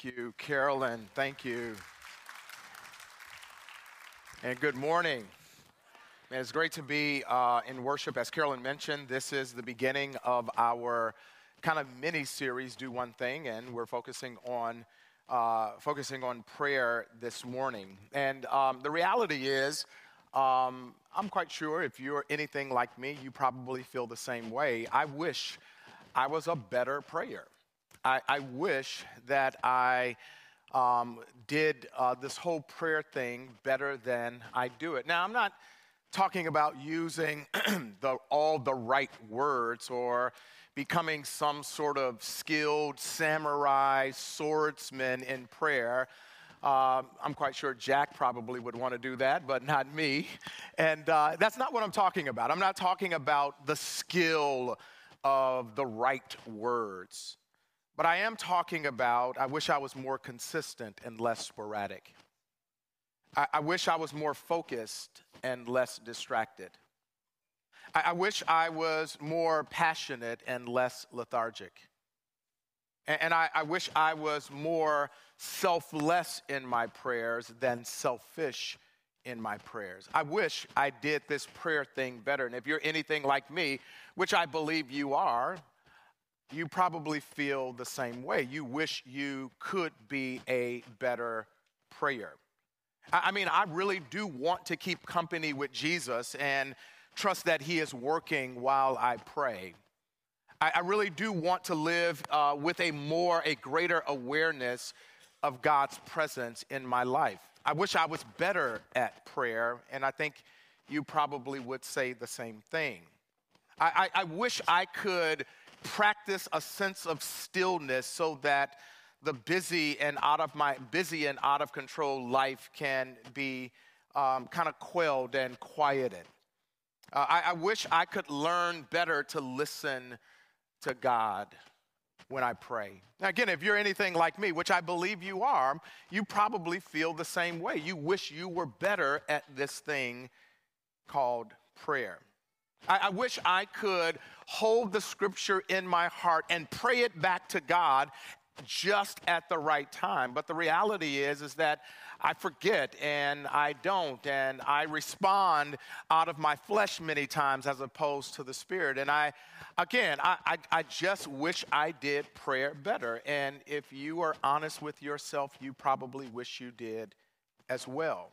Thank you, Carolyn. Thank you. And good morning. Man, it's great to be uh, in worship. As Carolyn mentioned, this is the beginning of our kind of mini series, Do One Thing, and we're focusing on. Uh, focusing on prayer this morning. And um, the reality is, um, I'm quite sure if you're anything like me, you probably feel the same way. I wish I was a better prayer. I, I wish that I um, did uh, this whole prayer thing better than I do it. Now, I'm not talking about using the, all the right words or becoming some sort of skilled samurai swordsman in prayer. Uh, I'm quite sure Jack probably would want to do that, but not me. And uh, that's not what I'm talking about. I'm not talking about the skill of the right words. But I am talking about, I wish I was more consistent and less sporadic. I, I wish I was more focused and less distracted. I, I wish I was more passionate and less lethargic. And, and I, I wish I was more selfless in my prayers than selfish in my prayers. I wish I did this prayer thing better. And if you're anything like me, which I believe you are, you probably feel the same way. You wish you could be a better prayer. I mean, I really do want to keep company with Jesus and trust that He is working while I pray. I, really do want to live uh, with a more, a greater awareness of God's presence in my life. I wish I was better at prayer, and I think you probably would say the same thing. I, I, I wish I could practice a sense of stillness so that the busy and out of my busy and out of control life can be um, kind of quelled and quieted. Uh, I, I wish I could learn better to listen to God when I pray. Now, again, if you're anything like me, which I believe you are, you probably feel the same way. You wish you were better at this thing called prayer. I, I wish I could hold the scripture in my heart and pray it back to God just at the right time. But the reality is, is that I forget and I don't, and I respond out of my flesh many times as opposed to the spirit. And I, again, I, I, I just wish I did prayer better. And if you are honest with yourself, you probably wish you did as well.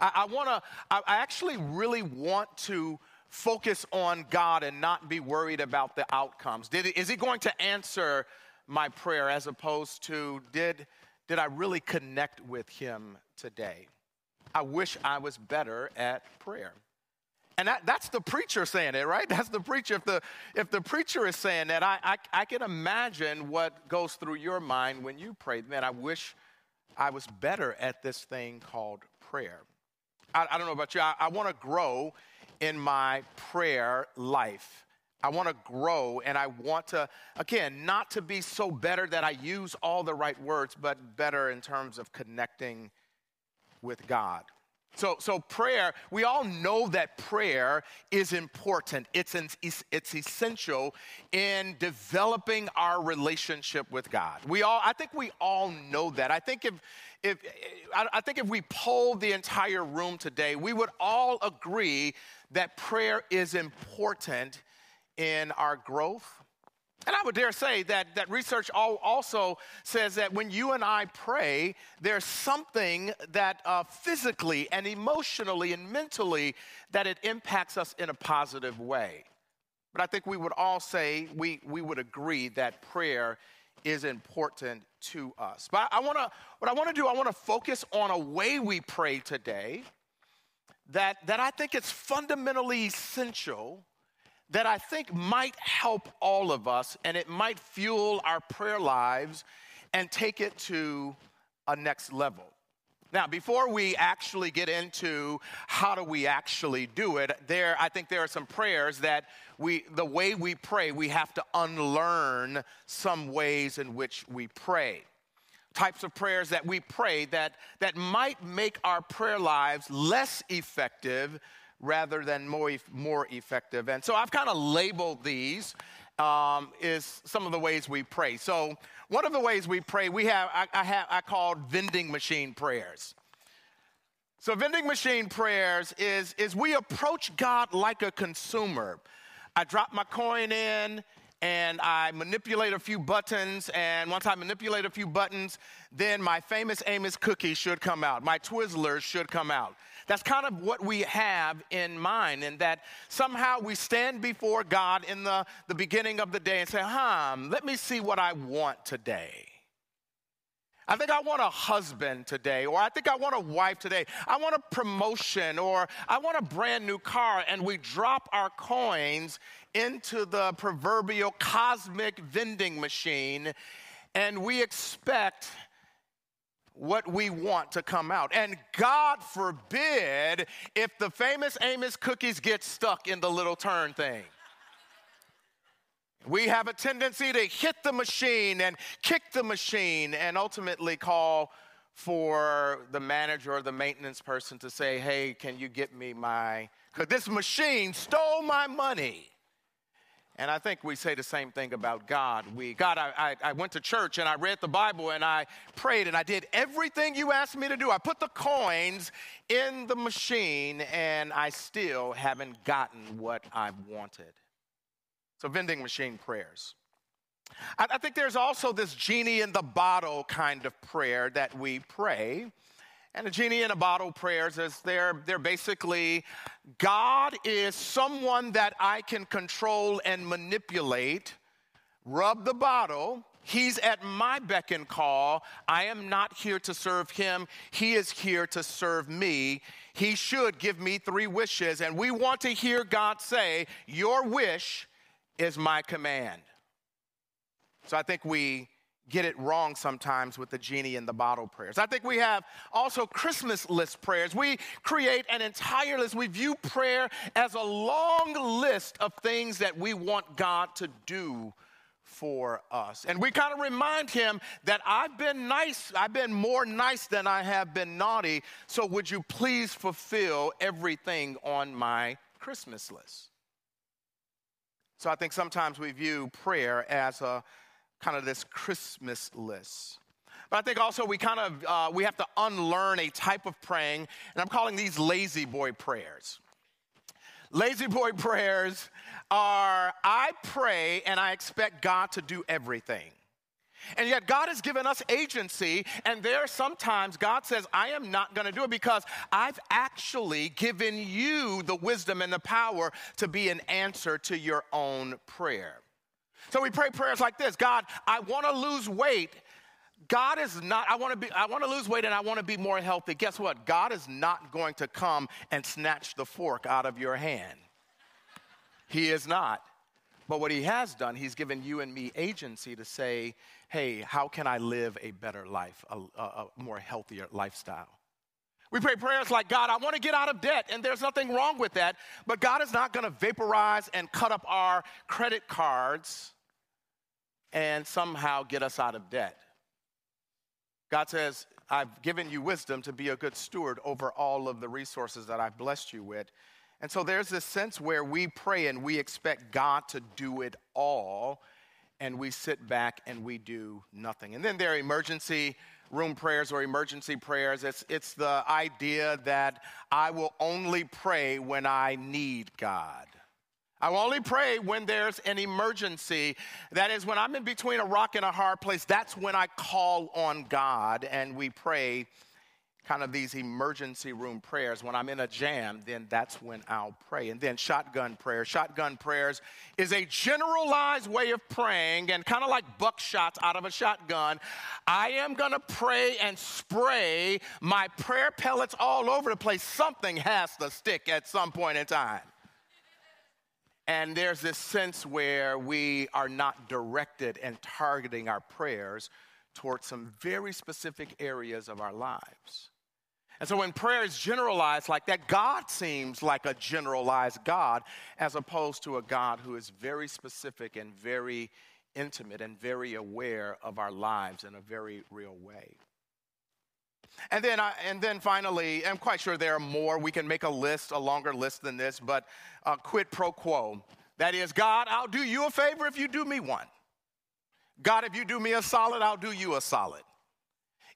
I, I want to, I actually really want to focus on God and not be worried about the outcomes? Did, is He going to answer my prayer as opposed to did, did I really connect with Him today? I wish I was better at prayer. And that, that's the preacher saying it, right? That's the preacher. If the, if the preacher is saying that, I, I, I can imagine what goes through your mind when you pray. Man, I wish I was better at this thing called prayer. I, I don't know about you, I, I want to grow in my prayer life. I want to grow and I want to, again, not to be so better that I use all the right words, but better in terms of connecting with God. So, so prayer, we all know that prayer is important. It's, an, it's essential in developing our relationship with God. We all, I think we all know that. I think if, if, I think if we polled the entire room today, we would all agree that prayer is important in our growth. And I would dare say that, that research also says that when you and I pray, there's something that uh, physically and emotionally and mentally that it impacts us in a positive way. But I think we would all say, we, we would agree that prayer is important to us. But I, wanna, what I wanna do, I wanna focus on a way we pray today that, that I think is fundamentally essential, that I think might help all of us, and it might fuel our prayer lives and take it to a next level. Now, before we actually get into how do we actually do it, there I think there are some prayers that we the way we pray, we have to unlearn some ways in which we pray types of prayers that we pray that, that might make our prayer lives less effective rather than more, more effective. And so I've kind of labeled these um, is some of the ways we pray. So, one of the ways we pray, we have I, I have I called vending machine prayers. So, vending machine prayers is is we approach God like a consumer. I drop my coin in and I manipulate a few buttons. And once I manipulate a few buttons, then my famous Amos cookie should come out. My Twizzlers should come out. That's kind of what we have in mind, and that somehow we stand before God in the, the beginning of the day and say, Hmm, let me see what I want today. I think I want a husband today, or I think I want a wife today. I want a promotion, or I want a brand new car. And we drop our coins into the proverbial cosmic vending machine, and we expect what we want to come out. And God forbid if the famous Amos cookies get stuck in the little turn thing. We have a tendency to hit the machine and kick the machine and ultimately call for the manager or the maintenance person to say, hey, can you get me my, because this machine stole my money. And I think we say the same thing about God. We, God, I, I, I, went to church and I read the Bible and I prayed and I did everything you asked me to do. I put the coins in the machine and I still haven't gotten what I wanted. So, vending machine prayers. I, I think there's also this genie in the bottle kind of prayer that we pray. And a genie in a bottle prayers is they're, they're basically God is someone that I can control and manipulate. Rub the bottle. He's at my beck and call. I am not here to serve him. He is here to serve me. He should give me three wishes. And we want to hear God say, Your wish is my command. So I think we get it wrong sometimes with the genie in the bottle prayers. I think we have also Christmas list prayers. We create an entire list. We view prayer as a long list of things that we want God to do for us. And we kind of remind him that I've been nice, I've been more nice than I have been naughty. So would you please fulfill everything on my Christmas list? So I think sometimes we view prayer as a kind of this Christmas list. But I think also we kind of uh, we have to unlearn a type of praying, and I'm calling these lazy boy prayers. Lazy boy prayers are I pray and I expect God to do everything. And yet, God has given us agency, and there sometimes God says, I am not going to do it because I've actually given you the wisdom and the power to be an answer to your own prayer. So we pray prayers like this God, I want to lose weight. God is not, I want to be, I want to lose weight and I want to be more healthy. Guess what? God is not going to come and snatch the fork out of your hand. He is not. But what he has done, he's given you and me agency to say, hey, how can I live a better life, a, a, a more healthier lifestyle? We pray prayers like, God, I want to get out of debt, and there's nothing wrong with that, but God is not going to vaporize and cut up our credit cards and somehow get us out of debt. God says, I've given you wisdom to be a good steward over all of the resources that I've blessed you with. And so there's this sense where we pray and we expect God to do it all, and we sit back and we do nothing. And then there are emergency room prayers or emergency prayers. It's, it's the idea that I will only pray when I need God. I will only pray when there's an emergency. That is, when I'm in between a rock and a hard place, that's when I call on God and we pray kind of these emergency room prayers. When I'm in a jam, then that's when I'll pray. And then shotgun prayers. Shotgun prayers is a generalized way of praying and kind of like buckshots out of a shotgun. I am going to pray and spray my prayer pellets all over the place. Something has to stick at some point in time. And there's this sense where we are not directed and targeting our prayers towards some very specific areas of our lives. And so when prayer is generalized like that, God seems like a generalized God as opposed to a God who is very specific and very intimate and very aware of our lives in a very real way. And then, I, and then finally, I'm quite sure there are more. We can make a list, a longer list than this, but uh, quid pro quo. That is, God, I'll do you a favor if you do me one. God, if you do me a solid, I'll do you a solid.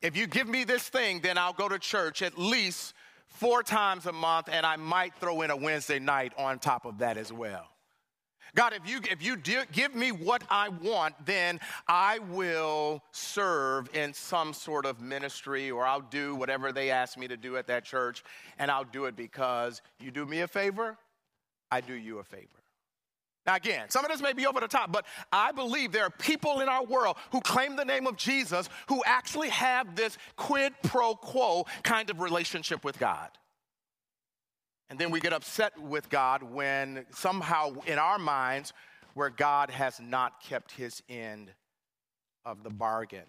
If you give me this thing, then I'll go to church at least four times a month, and I might throw in a Wednesday night on top of that as well. God, if you, if you give me what I want, then I will serve in some sort of ministry or I'll do whatever they ask me to do at that church, and I'll do it because you do me a favor, I do you a favor. Now, again, some of this may be over the top, but I believe there are people in our world who claim the name of Jesus who actually have this quid pro quo kind of relationship with God. And then we get upset with God when somehow in our minds, where God has not kept his end of the bargain.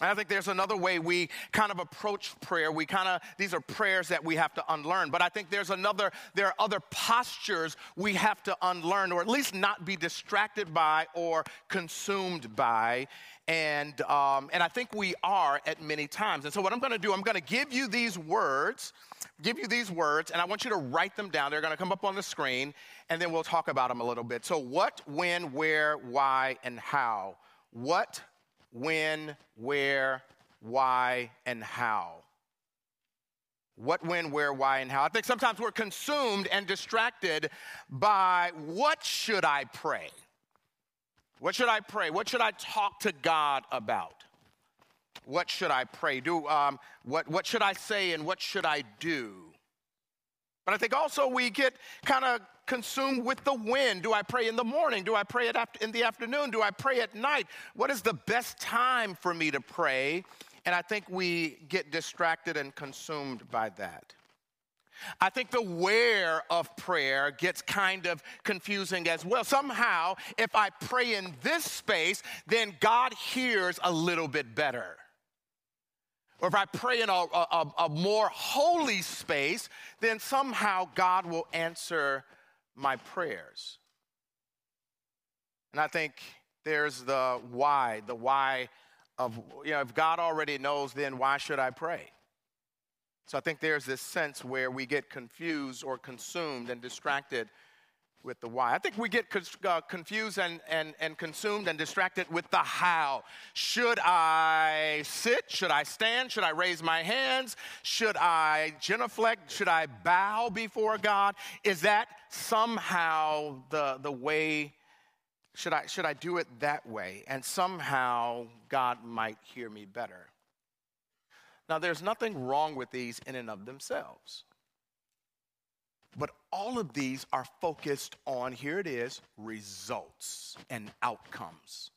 And I think there's another way we kind of approach prayer. We kind of, these are prayers that we have to unlearn. But I think there's another, there are other postures we have to unlearn, or at least not be distracted by or consumed by. And, um, and I think we are at many times. And so, what I'm going to do, I'm going to give you these words, give you these words, and I want you to write them down. They're going to come up on the screen, and then we'll talk about them a little bit. So, what, when, where, why, and how. What, when, where, why, and how. What, when, where, why, and how. I think sometimes we're consumed and distracted by what should I pray? What should I pray? What should I talk to God about? What should I pray? Do um, what? What should I say and what should I do? But I think also we get kind of consumed with the wind? Do I pray in the morning? Do I pray in the afternoon? Do I pray at night? What is the best time for me to pray? And I think we get distracted and consumed by that. I think the where of prayer gets kind of confusing as well. Somehow, if I pray in this space, then God hears a little bit better. Or if I pray in a, a, a more holy space, then somehow God will answer my prayers. And I think there's the why, the why of, you know, if God already knows, then why should I pray? So I think there's this sense where we get confused or consumed and distracted with the why. I think we get uh, confused and, and, and consumed and distracted with the how. Should I sit? Should I stand? Should I raise my hands? Should I genuflect? Should I bow before God? Is that somehow the, the way? Should I, should I do it that way? And somehow God might hear me better. Now, there's nothing wrong with these in and of themselves. All of these are focused on, here it is, results and outcomes.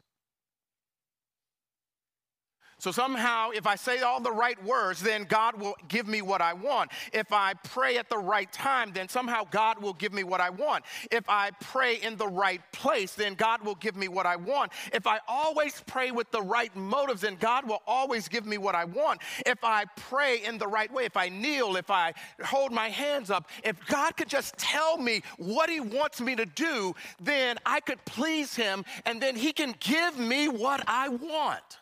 So somehow, if I say all the right words, then God will give me what I want. If I pray at the right time, then somehow God will give me what I want. If I pray in the right place, then God will give me what I want. If I always pray with the right motives, then God will always give me what I want. If I pray in the right way, if I kneel, if I hold my hands up, if God could just tell me what He wants me to do, then I could please Him and then He can give me what I want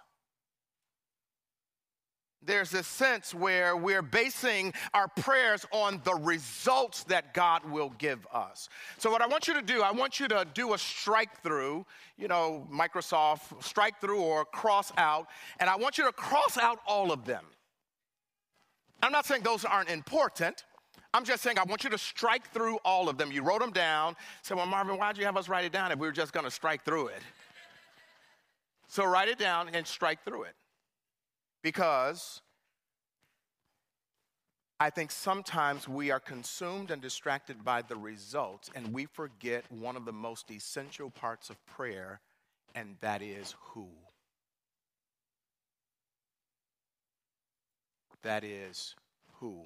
there's this sense where we're basing our prayers on the results that God will give us. So, what I want you to do, I want you to do a strike through, you know, Microsoft, strike through or cross out, and I want you to cross out all of them. I'm not saying those aren't important. I'm just saying I want you to strike through all of them. You wrote them down. Say, well, Marvin, why'd you have us write it down if we were just going to strike through it? So write it down and strike through it because I think sometimes we are consumed and distracted by the results, and we forget one of the most essential parts of prayer, and that is who. That is who.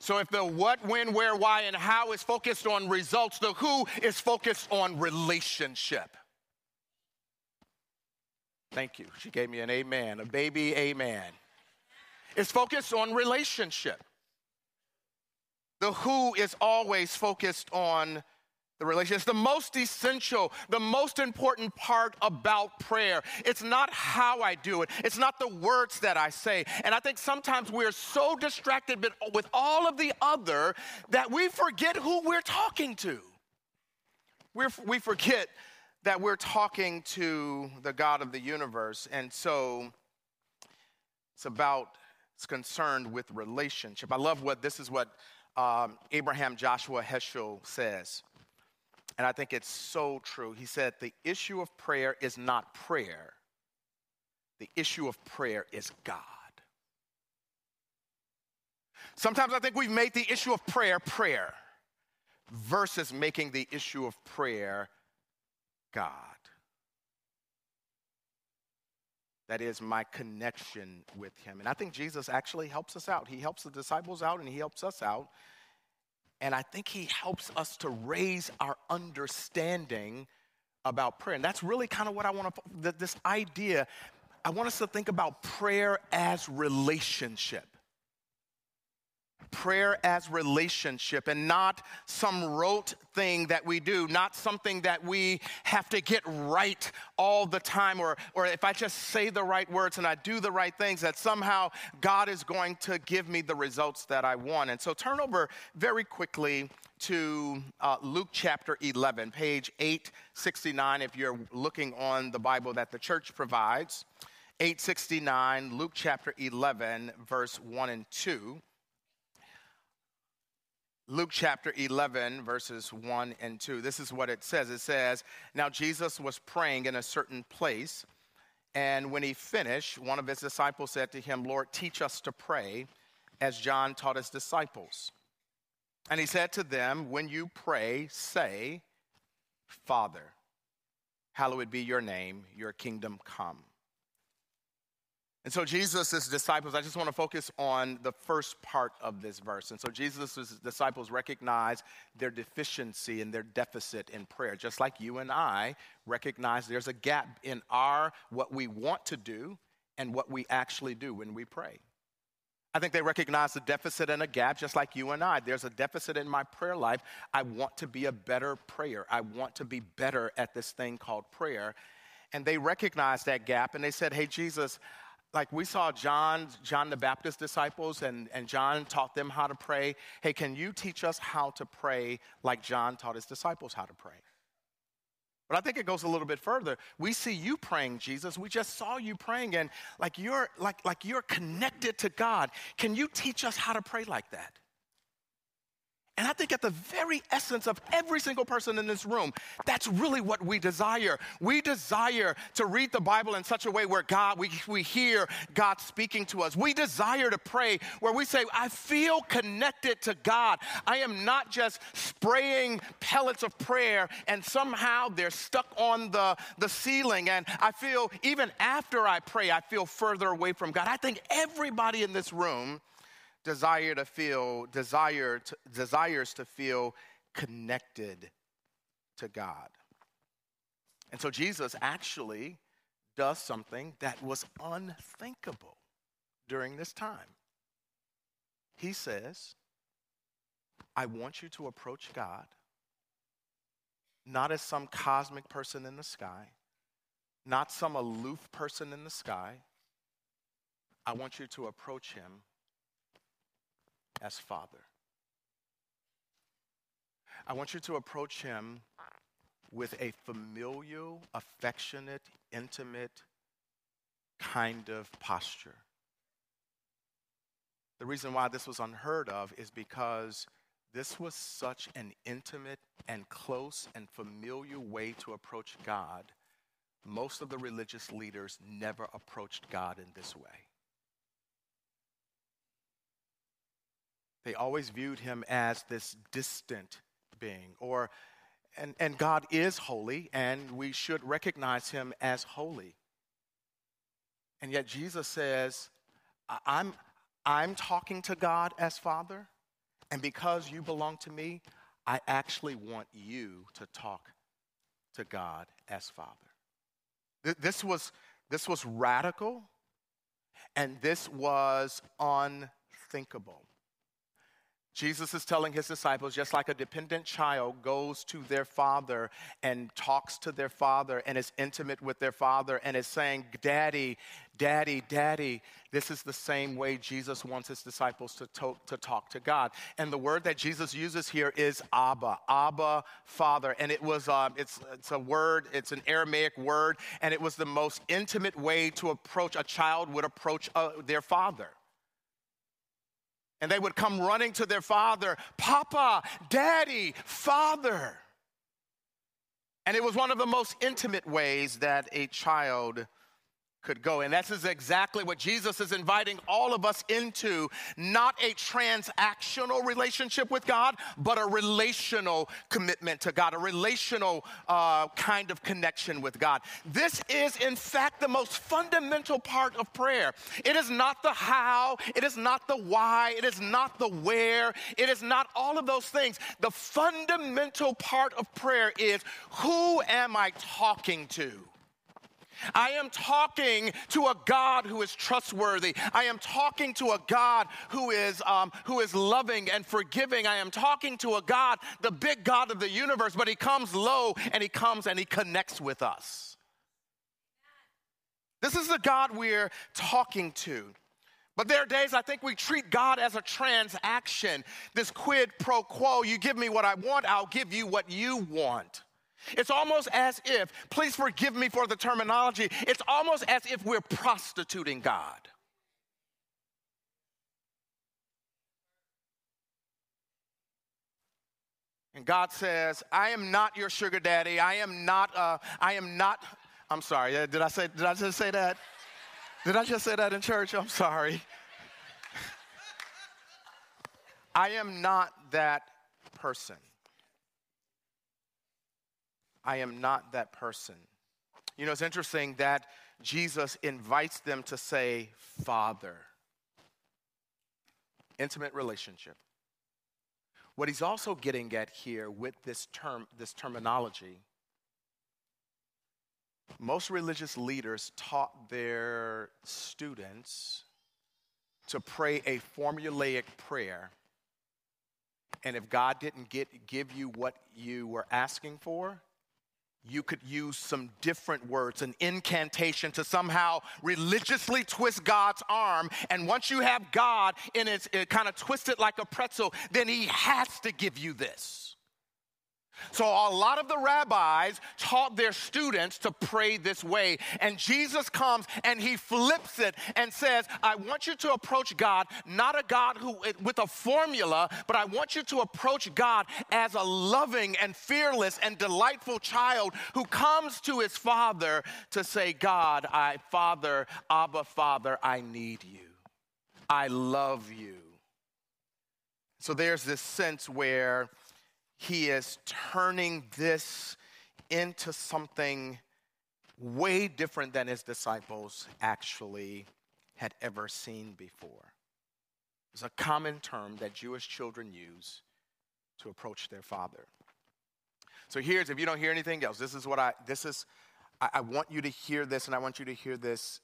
So if the what, when, where, why, and how is focused on results, the who is focused on relationship. Thank you. She gave me an amen, a baby amen. It's focused on relationship. The who is always focused on the relationship. It's the most essential, the most important part about prayer. It's not how I do it, it's not the words that I say. And I think sometimes we're so distracted with all of the other that we forget who we're talking to. We're, we forget that we're talking to the God of the universe. And so it's about, it's concerned with relationship. I love what this is what um, Abraham Joshua Heschel says. And I think it's so true. He said, The issue of prayer is not prayer, the issue of prayer is God. Sometimes I think we've made the issue of prayer prayer versus making the issue of prayer God. That is my connection with Him. And I think Jesus actually helps us out. He helps the disciples out and He helps us out and I think he helps us to raise our understanding about prayer. And that's really kind of what I want to, this idea, I want us to think about prayer as relationship prayer as relationship and not some rote thing that we do, not something that we have to get right all the time, or, or if I just say the right words and I do the right things, that somehow God is going to give me the results that I want. And so turn over very quickly to uh, Luke chapter 11, page 869, if you're looking on the Bible that the church provides. 869, Luke chapter 11, verse 1 and 2. Luke chapter 11, verses 1 and 2. This is what it says. It says, Now Jesus was praying in a certain place, and when he finished, one of his disciples said to him, Lord, teach us to pray, as John taught his disciples. And he said to them, When you pray, say, Father, hallowed be your name, your kingdom come. And so Jesus' disciples, I just want to focus on the first part of this verse. And so Jesus' disciples recognize their deficiency and their deficit in prayer, just like you and I recognize there's a gap in our what we want to do and what we actually do when we pray. I think they recognize the deficit and a gap, just like you and I. There's a deficit in my prayer life. I want to be a better prayer. I want to be better at this thing called prayer. And they recognize that gap and they said, Hey, Jesus, like we saw John, John the Baptist disciples, and, and John taught them how to pray. Hey, can you teach us how to pray like John taught his disciples how to pray? But I think it goes a little bit further. We see you praying, Jesus. We just saw you praying, and like you're like, like you're connected to God. Can you teach us how to pray like that? And I think at the very essence of every single person in this room, that's really what we desire. We desire to read the Bible in such a way where God, we, we hear God speaking to us. We desire to pray where we say, I feel connected to God. I am not just spraying pellets of prayer and somehow they're stuck on the, the ceiling. And I feel, even after I pray, I feel further away from God. I think everybody in this room desire to feel desire to, desires to feel connected to God. And so Jesus actually does something that was unthinkable during this time. He says, I want you to approach God not as some cosmic person in the sky, not some aloof person in the sky. I want you to approach him as Father. I want you to approach him with a familial, affectionate, intimate kind of posture. The reason why this was unheard of is because this was such an intimate and close and familiar way to approach God. Most of the religious leaders never approached God in this way. They always viewed him as this distant being, or and, and God is holy, and we should recognize him as holy. And yet Jesus says, I'm, I'm talking to God as Father, and because you belong to me, I actually want you to talk to God as Father. This was, this was radical, and this was unthinkable. Jesus is telling his disciples, just like a dependent child goes to their father and talks to their father and is intimate with their father and is saying, Daddy, Daddy, Daddy. This is the same way Jesus wants his disciples to, to, to talk to God. And the word that Jesus uses here is Abba, Abba, Father. And it was, uh, it's, it's a word, it's an Aramaic word, and it was the most intimate way to approach, a child would approach uh, their father. And they would come running to their father, Papa, Daddy, Father. And it was one of the most intimate ways that a child could go. And that's exactly what Jesus is inviting all of us into not a transactional relationship with God, but a relational commitment to God, a relational uh, kind of connection with God. This is, in fact, the most fundamental part of prayer. It is not the how, it is not the why, it is not the where, it is not all of those things. The fundamental part of prayer is who am I talking to? I am talking to a God who is trustworthy. I am talking to a God who is, um, who is loving and forgiving. I am talking to a God, the big God of the universe, but He comes low and He comes and He connects with us. This is the God we're talking to. But there are days I think we treat God as a transaction, this quid pro quo. You give me what I want, I'll give you what you want. It's almost as if, please forgive me for the terminology, it's almost as if we're prostituting God. And God says, I am not your sugar daddy. I am not, uh, I am not, I'm sorry, did I say, did I just say that? Did I just say that in church? I'm sorry. I am not that person. I am not that person. You know, it's interesting that Jesus invites them to say, Father. Intimate relationship. What he's also getting at here with this term, this terminology, most religious leaders taught their students to pray a formulaic prayer. And if God didn't get, give you what you were asking for, you could use some different words, an incantation to somehow religiously twist God's arm. And once you have God in its it kind of twisted like a pretzel, then He has to give you this. So, a lot of the rabbis taught their students to pray this way. And Jesus comes and he flips it and says, I want you to approach God, not a God who with a formula, but I want you to approach God as a loving and fearless and delightful child who comes to his father to say, God, I, Father, Abba, Father, I need you. I love you. So, there's this sense where he is turning this into something way different than his disciples actually had ever seen before. It's a common term that Jewish children use to approach their father. So here's if you don't hear anything else, this is what I this is I, I want you to hear this and I want you to hear this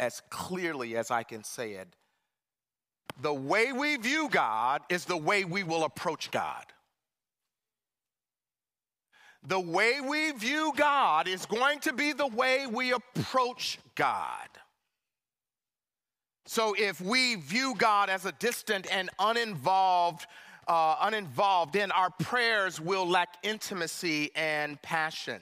as clearly as I can say it. The way we view God is the way we will approach God the way we view God is going to be the way we approach God. So if we view God as a distant and uninvolved, uh, uninvolved, then our prayers will lack intimacy and passion.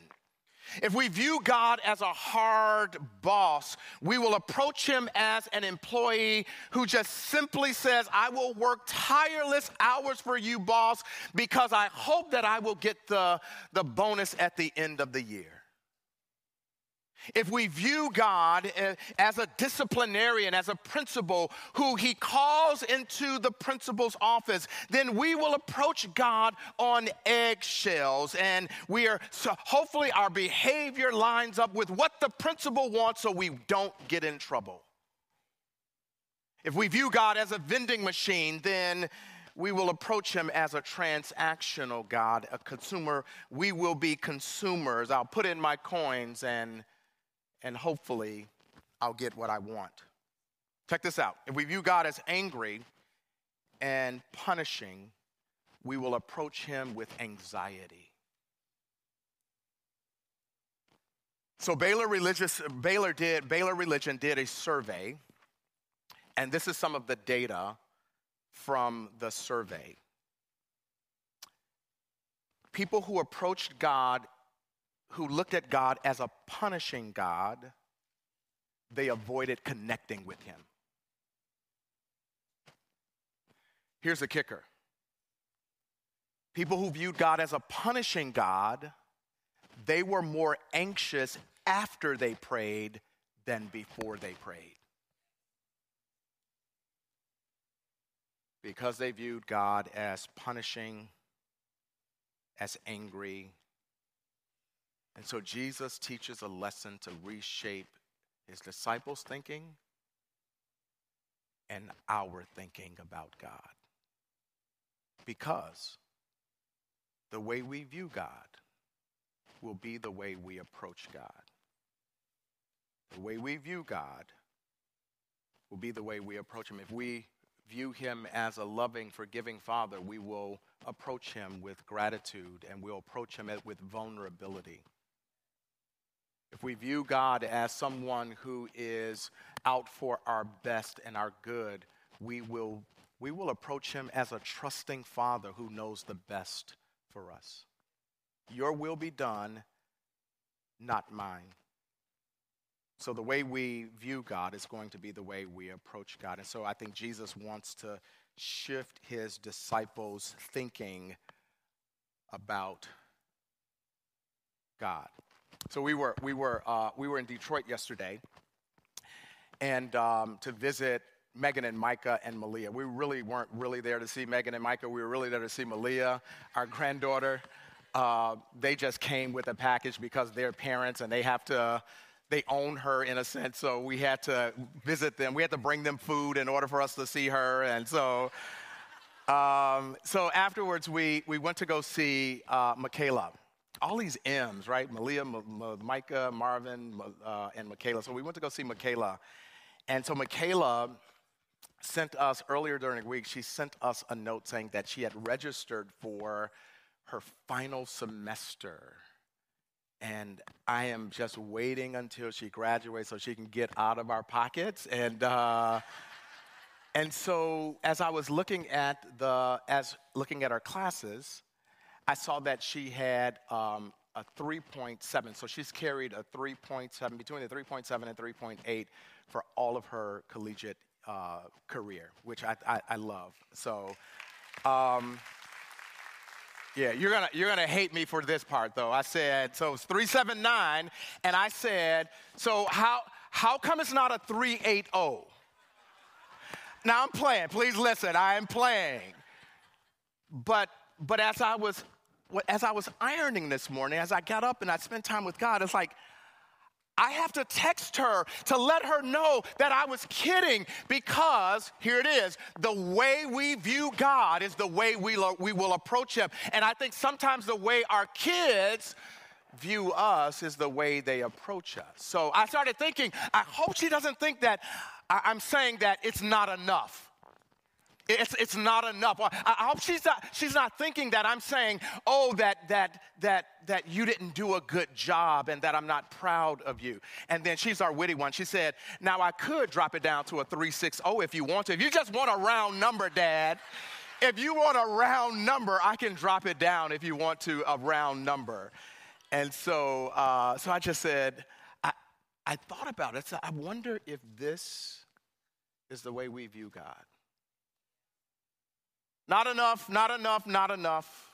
If we view God as a hard boss, we will approach him as an employee who just simply says, I will work tireless hours for you, boss, because I hope that I will get the, the bonus at the end of the year. If we view God eh, as a disciplinarian, as a principal who he calls into the principal's office, then we will approach God on eggshells. And we are, so hopefully, our behavior lines up with what the principal wants so we don't get in trouble. If we view God as a vending machine, then we will approach him as a transactional God, a consumer. We will be consumers. I'll put in my coins and and hopefully I'll get what I want. Check this out. If we view God as angry, and punishing, we will approach him with anxiety. So Baylor religious Baylor did Baylor religion did a survey and this is some of the data from the survey. People who approached God who looked at God as a punishing God, they avoided connecting with him. Here's the kicker people who viewed God as a punishing God, they were more anxious after they prayed than before they prayed. Because they viewed God as punishing, as angry. And so Jesus teaches a lesson to reshape his disciples' thinking and our thinking about God. Because the way we view God will be the way we approach God. The way we view God will be the way we approach Him. If we view Him as a loving, forgiving Father, we will approach Him with gratitude and we'll approach Him with vulnerability. If we view God as someone who is out for our best and our good, we will, we will approach Him as a trusting Father who knows the best for us. Your will be done, not mine. So, the way we view God is going to be the way we approach God. And so, I think Jesus wants to shift his disciples' thinking about God. So, we were, we were, uh, we were in Detroit yesterday and um, to visit Megan and Micah and Malia. We really weren't really there to see Megan and Micah. We were really there to see Malia, our granddaughter. Uh, they just came with a package because they're parents and they have to they own her in a sense. So we had to visit them. We had to bring them food in order for us to see her. And so, um, so afterwards, we, we went to go see uh, Michaela. All these M's, right? Malia, M- M- Micah, Marvin, uh, and Michaela. So we went to go see Michaela. And so Michaela sent us earlier during the week, she sent us a note saying that she had registered for her final semester and I am just waiting until she graduates so she can get out of our pockets. And uh, and so as I was looking at the as looking at our classes, I saw that she had um, a 3.7. So she's carried a 3.7 between the 3.7 and 3.8 for all of her collegiate uh, career, which I, I, I love. So. Um, yeah, you're gonna you're gonna hate me for this part though. I said so it's 379, and I said, so how how come it's not a 380? Now I'm playing. Please listen, I am playing. But but as I was as I was ironing this morning, as I got up and I spent time with God, it's like I have to text her to let her know that I was kidding because here it is the way we view God is the way we, lo- we will approach Him. And I think sometimes the way our kids view us is the way they approach us. So I started thinking, I hope she doesn't think that I- I'm saying that it's not enough. It's, it's not enough. I, hope she's not, she's not thinking that I'm saying, oh, that, that, that, that you didn't do a good job and that I'm not proud of you. And then she's our witty one. She said, now I could drop it down to a 360 if you want to. If you just want a round number, Dad, if you want a round number, I can drop it down if you want to, a round number. And so, uh, so I just said, I, I thought about it. So I wonder if this is the way we view God. Not enough, not enough, not enough.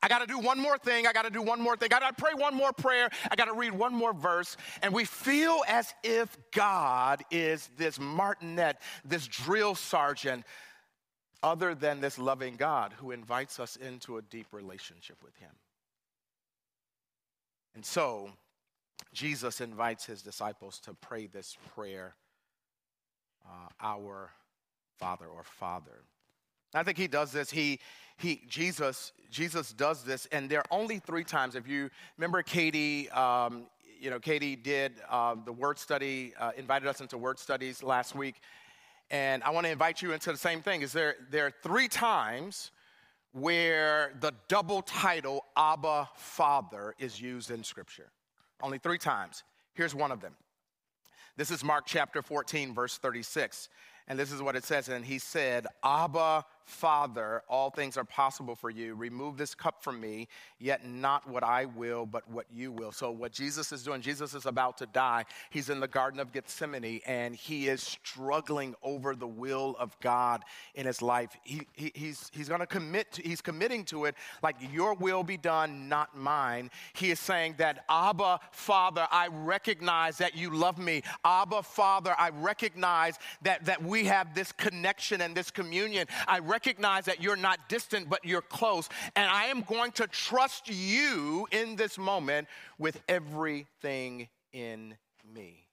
I got to do one more thing. I got to do one more thing. I got to pray one more prayer. I got to read one more verse. And we feel as if God is this martinet, this drill sergeant, other than this loving God who invites us into a deep relationship with Him. And so, Jesus invites His disciples to pray this prayer, uh, Our Father or Father. I think he does this. He, he, Jesus, Jesus does this, and there are only three times. If you remember, Katie, um, you know, Katie did uh, the word study, uh, invited us into word studies last week, And I want to invite you into the same thing. Is there, there are three times where the double title Abba Father is used in Scripture. Only three times. Here's one of them. This is Mark chapter 14, verse 36. And this is what it says. And he said, Abba, Father, all things are possible for you. Remove this cup from me, yet not what I will, but what you will. So, what Jesus is doing, Jesus is about to die. He's in the Garden of Gethsemane and he is struggling over the will of God in his life. He, he, he's he's going to commit, to, he's committing to it like, Your will be done, not mine. He is saying that, Abba, Father, I recognize that you love me. Abba, Father, I recognize that, that we have this connection and this communion. I recognize recognize that you're not distant, but you're close. And I am going to trust you in this moment with everything in me.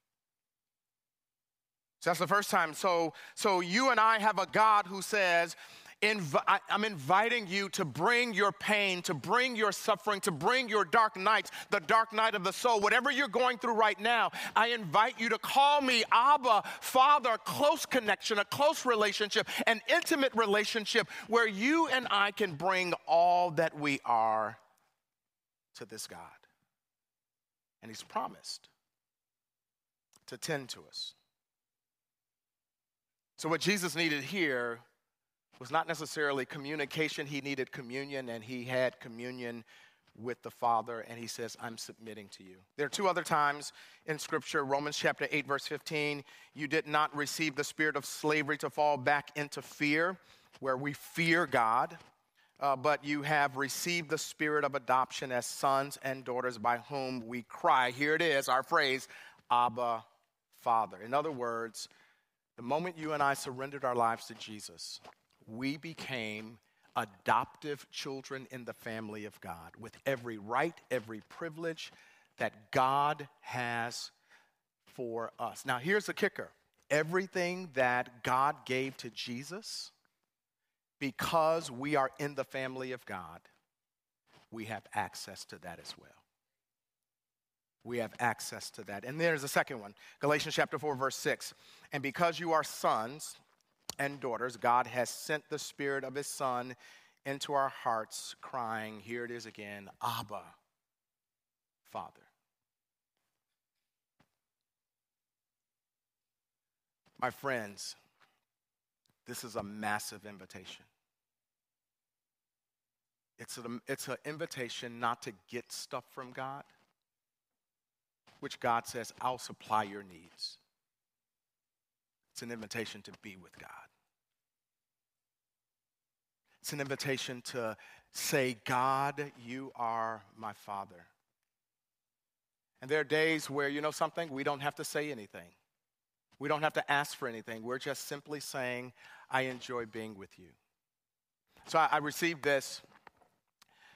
So that's the first time. So, so you and I have a God who says, Invi- I'm inviting you to bring your pain, to bring your suffering, to bring your dark nights, the dark night of the soul, whatever you're going through right now. I invite you to call me Abba, Father, a close connection, a close relationship, an intimate relationship where you and I can bring all that we are to this God. And He's promised to tend to us. So, what Jesus needed here was not necessarily communication. He needed communion, and he had communion with the Father, and he says, I'm submitting to you. There are two other times in Scripture Romans chapter 8, verse 15. You did not receive the spirit of slavery to fall back into fear, where we fear God. Uh, but you have received the spirit of adoption as sons and daughters by whom we cry. Here it is, our phrase, Abba, Father. In other words, the moment you and I surrendered our lives to Jesus, we became adoptive children in the family of God with every right, every privilege that God has for us. Now, here's the kicker everything that God gave to Jesus, because we are in the family of God, we have access to that as well. We have access to that. And there's a second one Galatians chapter 4, verse 6. And because you are sons, and daughters, God has sent the Spirit of His Son into our hearts, crying, Here it is again, Abba, Father. My friends, this is a massive invitation. It's, a, it's an invitation not to get stuff from God, which God says, I'll supply your needs. It's an invitation to be with God. It's an invitation to say, God, you are my Father. And there are days where, you know something, we don't have to say anything. We don't have to ask for anything. We're just simply saying, I enjoy being with you. So I, I received this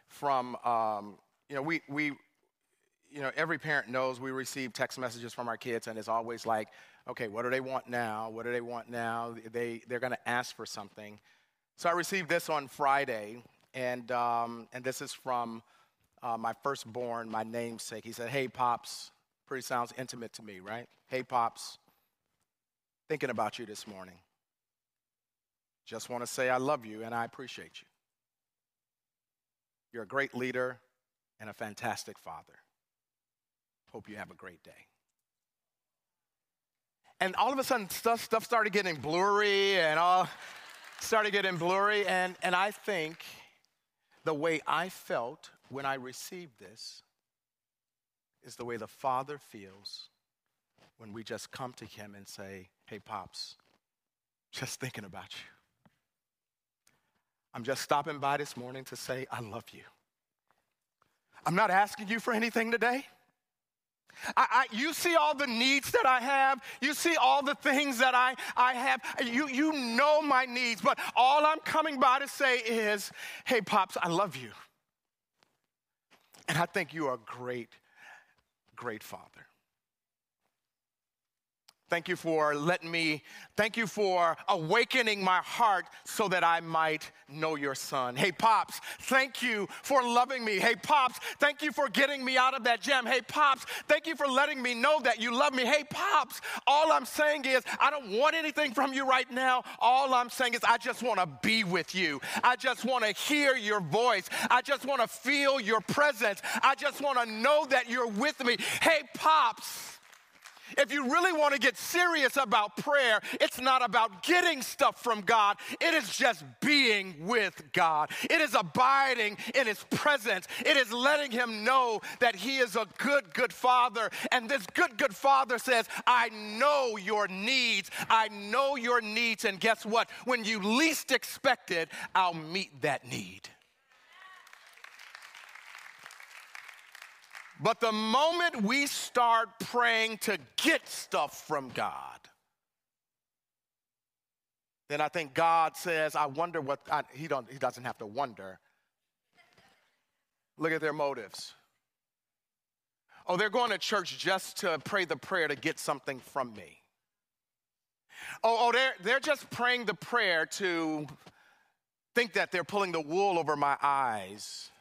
from, um, you know, we, we, you know, every parent knows we receive text messages from our kids, and it's always like, okay, what do they want now? What do they want now? They, they're going to ask for something. So I received this on Friday, and, um, and this is from uh, my firstborn, my namesake. He said, Hey, Pops, pretty sounds intimate to me, right? Hey, Pops, thinking about you this morning. Just want to say I love you and I appreciate you. You're a great leader and a fantastic father. Hope you have a great day. And all of a sudden stuff, stuff started getting blurry and all started getting blurry. And, and i think the way i felt when i received this is the way the father feels when we just come to him and say hey pops just thinking about you. I'm just stopping by this morning to say i love you. I'm not asking you for anything today I, I, you see all the needs that I have. You see all the things that I, I have. You, you know my needs, but all I'm coming by to say is, hey, Pops, I love you. And I think you are a great, great father. Thank you for letting me, thank you for awakening my heart so that I might know your son. Hey, Pops, thank you for loving me. Hey, Pops, thank you for getting me out of that jam. Hey, Pops, thank you for letting me know that you love me. Hey, Pops, all I'm saying is I don't want anything from you right now. All I'm saying is I just want to be with you. I just want to hear your voice. I just want to feel your presence. I just want to know that you're with me. Hey, Pops. If you really want to get serious about prayer, it's not about getting stuff from God, it is just being with God. It is abiding in His presence. It is letting Him know that He is a good, good Father. And this good, good Father says, I know your needs. I know your needs. And guess what? When you least expect it, I'll meet that need. But the moment we start praying to get stuff from God, then I think God says, I wonder what, I, he, don't, he doesn't have to wonder. Look at their motives. Oh, they're going to church just to pray the prayer to get something from me. Oh, oh they're, they're just praying the prayer to think that they're pulling the wool over my eyes,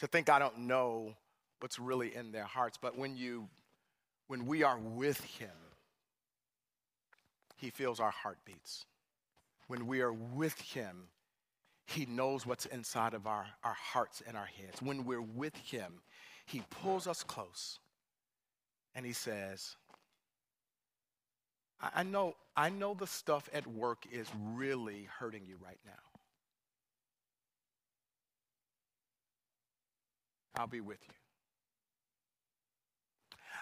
to think I don't know what's really in their hearts. But when you when we are with him, he feels our heartbeats. When we are with him, he knows what's inside of our, our hearts and our heads. When we're with him, he pulls us close and he says, I, I know, I know the stuff at work is really hurting you right now. I'll be with you.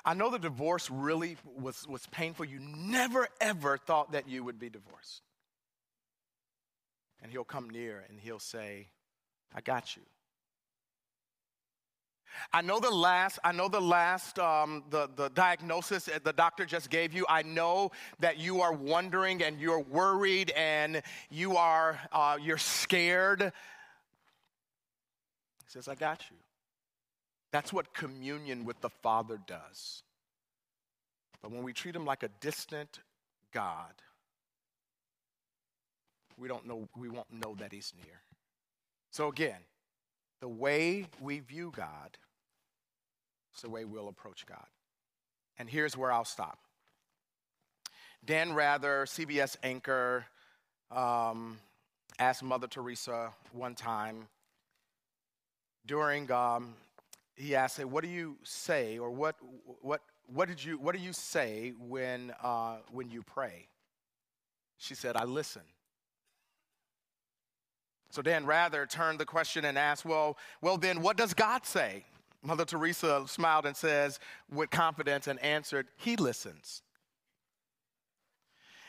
I know the divorce really was, was painful. You never, ever thought that you would be divorced. And he'll come near and he'll say, I got you. I know the last, I know the last, um, the, the diagnosis the doctor just gave you. I know that you are wondering and you're worried and you are, uh, you're scared. He says, I got you. That's what communion with the Father does. But when we treat him like a distant God, we don't know we won't know that he's near. So again, the way we view God is the way we'll approach God. And here's where I'll stop. Dan Rather, CBS anchor, um, asked Mother Teresa one time during um, he asked, hey, what do you say or what, what, what, did you, what do you say when, uh, when you pray? She said, I listen. So Dan Rather turned the question and asked, well, well then what does God say? Mother Teresa smiled and says with confidence and answered, He listens.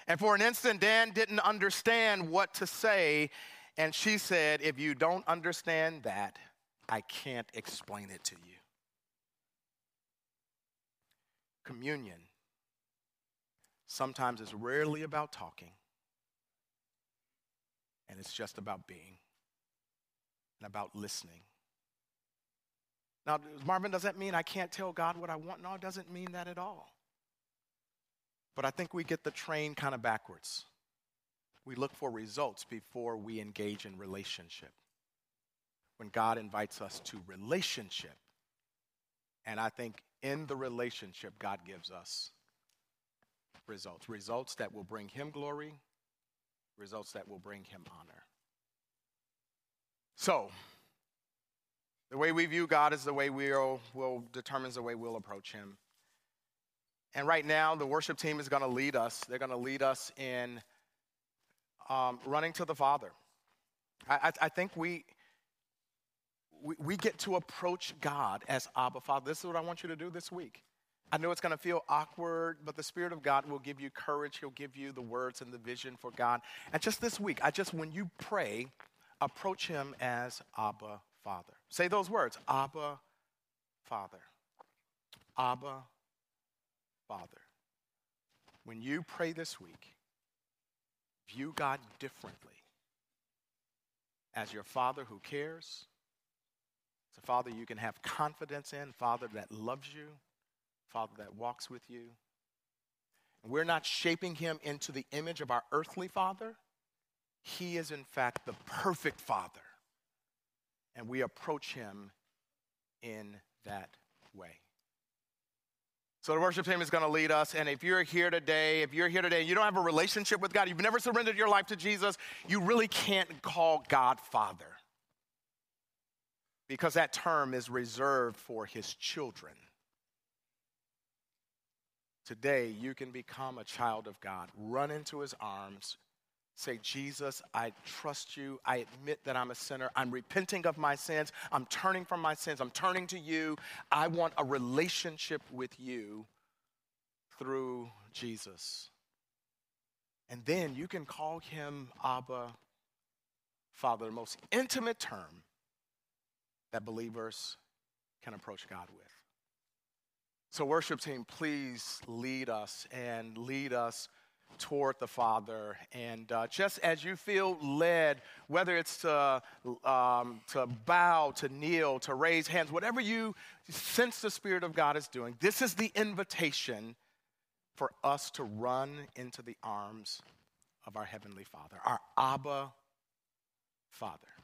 And for an instant, Dan didn't understand what to say. And she said, If you don't understand that, I can't explain it to you. Communion sometimes is rarely about talking, and it's just about being and about listening. Now, Marvin, does that mean I can't tell God what I want? No, it doesn't mean that at all. But I think we get the train kind of backwards. We look for results before we engage in relationship when God invites us to relationship. And I think in the relationship, God gives us results results that will bring Him glory, results that will bring Him honor. So, the way we view God is the way we'll, will determines the way we'll approach Him. And right now, the worship team is going to lead us. They're going to lead us in um, running to the Father. I, I, I think we, we, we get to approach God as Abba Father. This is what I want you to do this week. I know it's going to feel awkward, but the Spirit of God will give you courage. He'll give you the words and the vision for God. And just this week, I just, when you pray, approach Him as Abba Father. Say those words Abba Father. Abba Father. When you pray this week, view God differently as your Father who cares it's a Father you can have confidence in, Father that loves you, Father that walks with you. we're not shaping him into the image of our earthly father, he is in fact the perfect father. And we approach him in that way. So the worship team is going to lead us. And if you're here today, if you're here today and you don't have a relationship with God, you've never surrendered your life to Jesus, you really can't call God Father. Because that term is reserved for his children. Today, you can become a child of God. Run into his arms. Say, Jesus, I trust you. I admit that I'm a sinner. I'm repenting of my sins. I'm turning from my sins. I'm turning to you. I want a relationship with you through Jesus. And then you can call him Abba, Father, the most intimate term that believers can approach God with. So, worship team, please lead us and lead us toward the Father. And uh, just as you feel led, whether it's to, um, to bow, to kneel, to raise hands, whatever you sense the Spirit of God is doing, this is the invitation for us to run into the arms of our Heavenly Father, our Abba Father.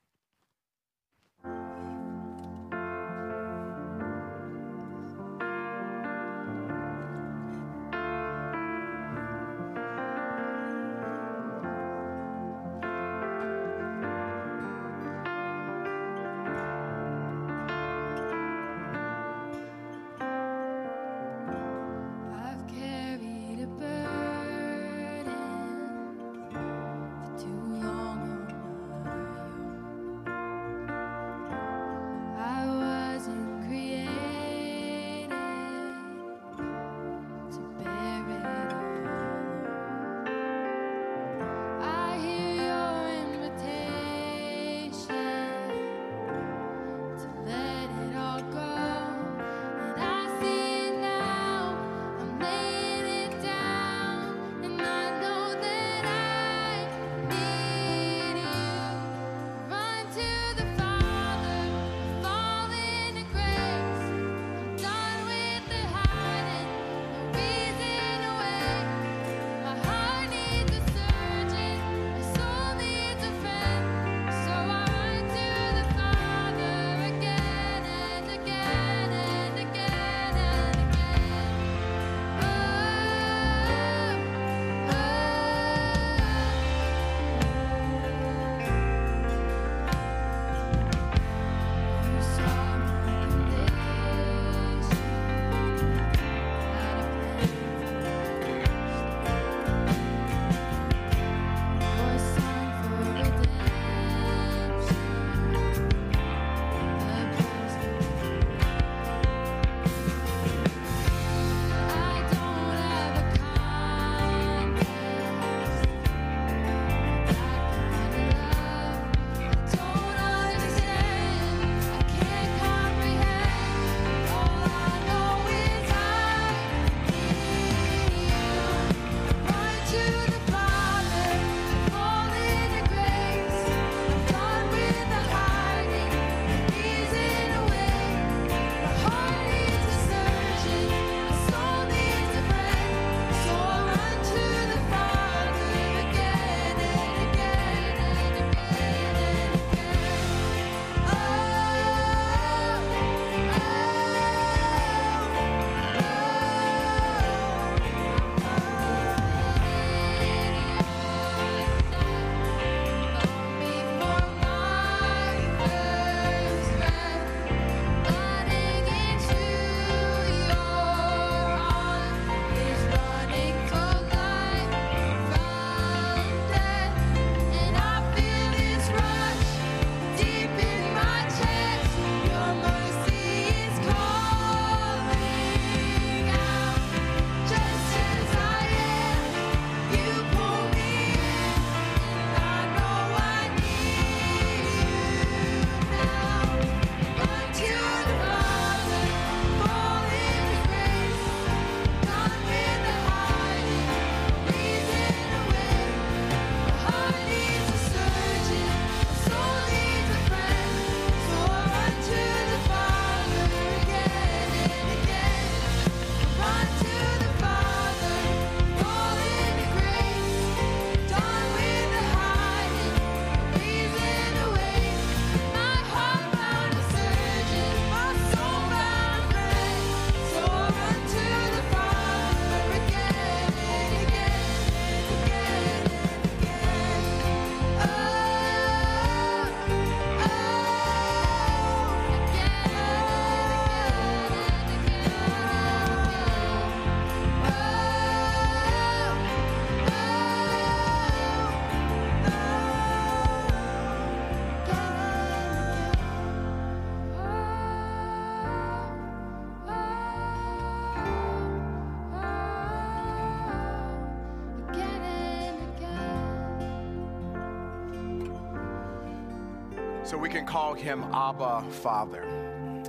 We can call him Abba Father.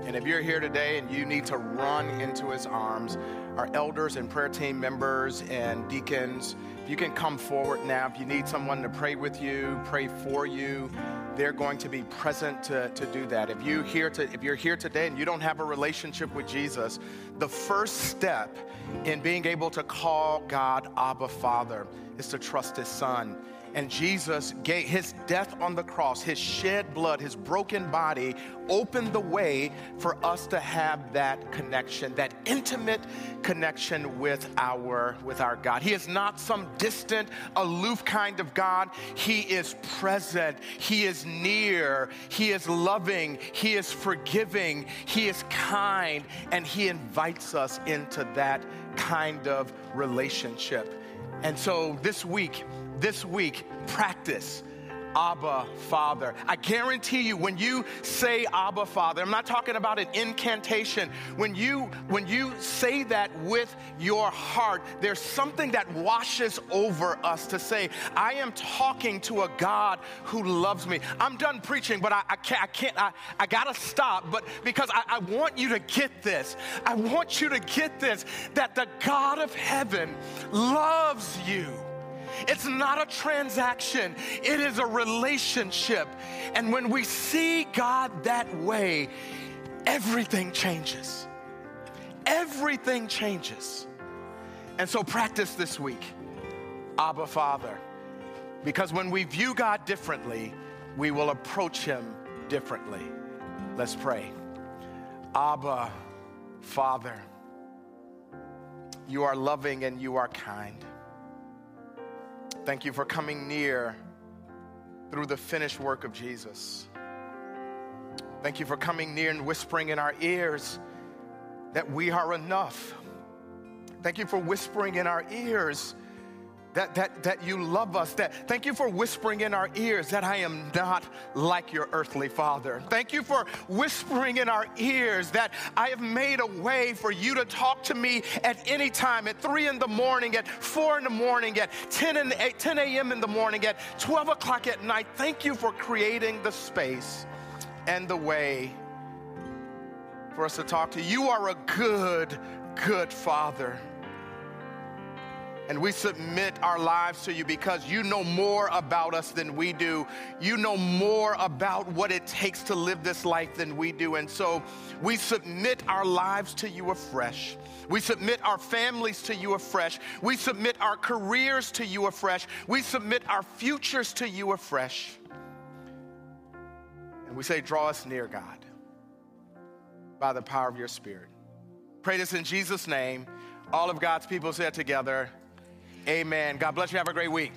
And if you're here today and you need to run into his arms, our elders and prayer team members and deacons, you can come forward now. If you need someone to pray with you, pray for you, they're going to be present to, to do that. If you here to if you're here today and you don't have a relationship with Jesus, the first step in being able to call God Abba Father is to trust his son and Jesus gave his death on the cross, his shed blood, his broken body opened the way for us to have that connection, that intimate connection with our with our God. He is not some distant, aloof kind of God. He is present. He is near. He is loving. He is forgiving. He is kind and he invites us into that kind of relationship. And so this week, this week, practice Abba Father. I guarantee you when you say Abba Father, I'm not talking about an incantation. When you when you say that with your heart, there's something that washes over us to say, I am talking to a God who loves me. I'm done preaching, but I, I can't I can't I, I gotta stop, but because I, I want you to get this. I want you to get this that the God of heaven loves you. It's not a transaction, it is a relationship. And when we see God that way, everything changes. Everything changes. And so practice this week, Abba Father, because when we view God differently, we will approach Him differently. Let's pray. Abba, Father, you are loving and you are kind. Thank you for coming near through the finished work of Jesus. Thank you for coming near and whispering in our ears that we are enough. Thank you for whispering in our ears that, that, that you love us. That thank you for whispering in our ears that I am not like your earthly father. Thank you for whispering in our ears that I have made a way for you to talk to me at any time, at three in the morning, at four in the morning, at 10, and 8, 10 a.m. in the morning, at 12 o'clock at night. Thank you for creating the space and the way for us to talk to you. You are a good, good father. And we submit our lives to you because you know more about us than we do. You know more about what it takes to live this life than we do. And so we submit our lives to you afresh. We submit our families to you afresh. We submit our careers to you afresh. We submit our futures to you afresh. And we say, Draw us near, God, by the power of your Spirit. Pray this in Jesus' name. All of God's people said together, Amen. God bless you. Have a great week.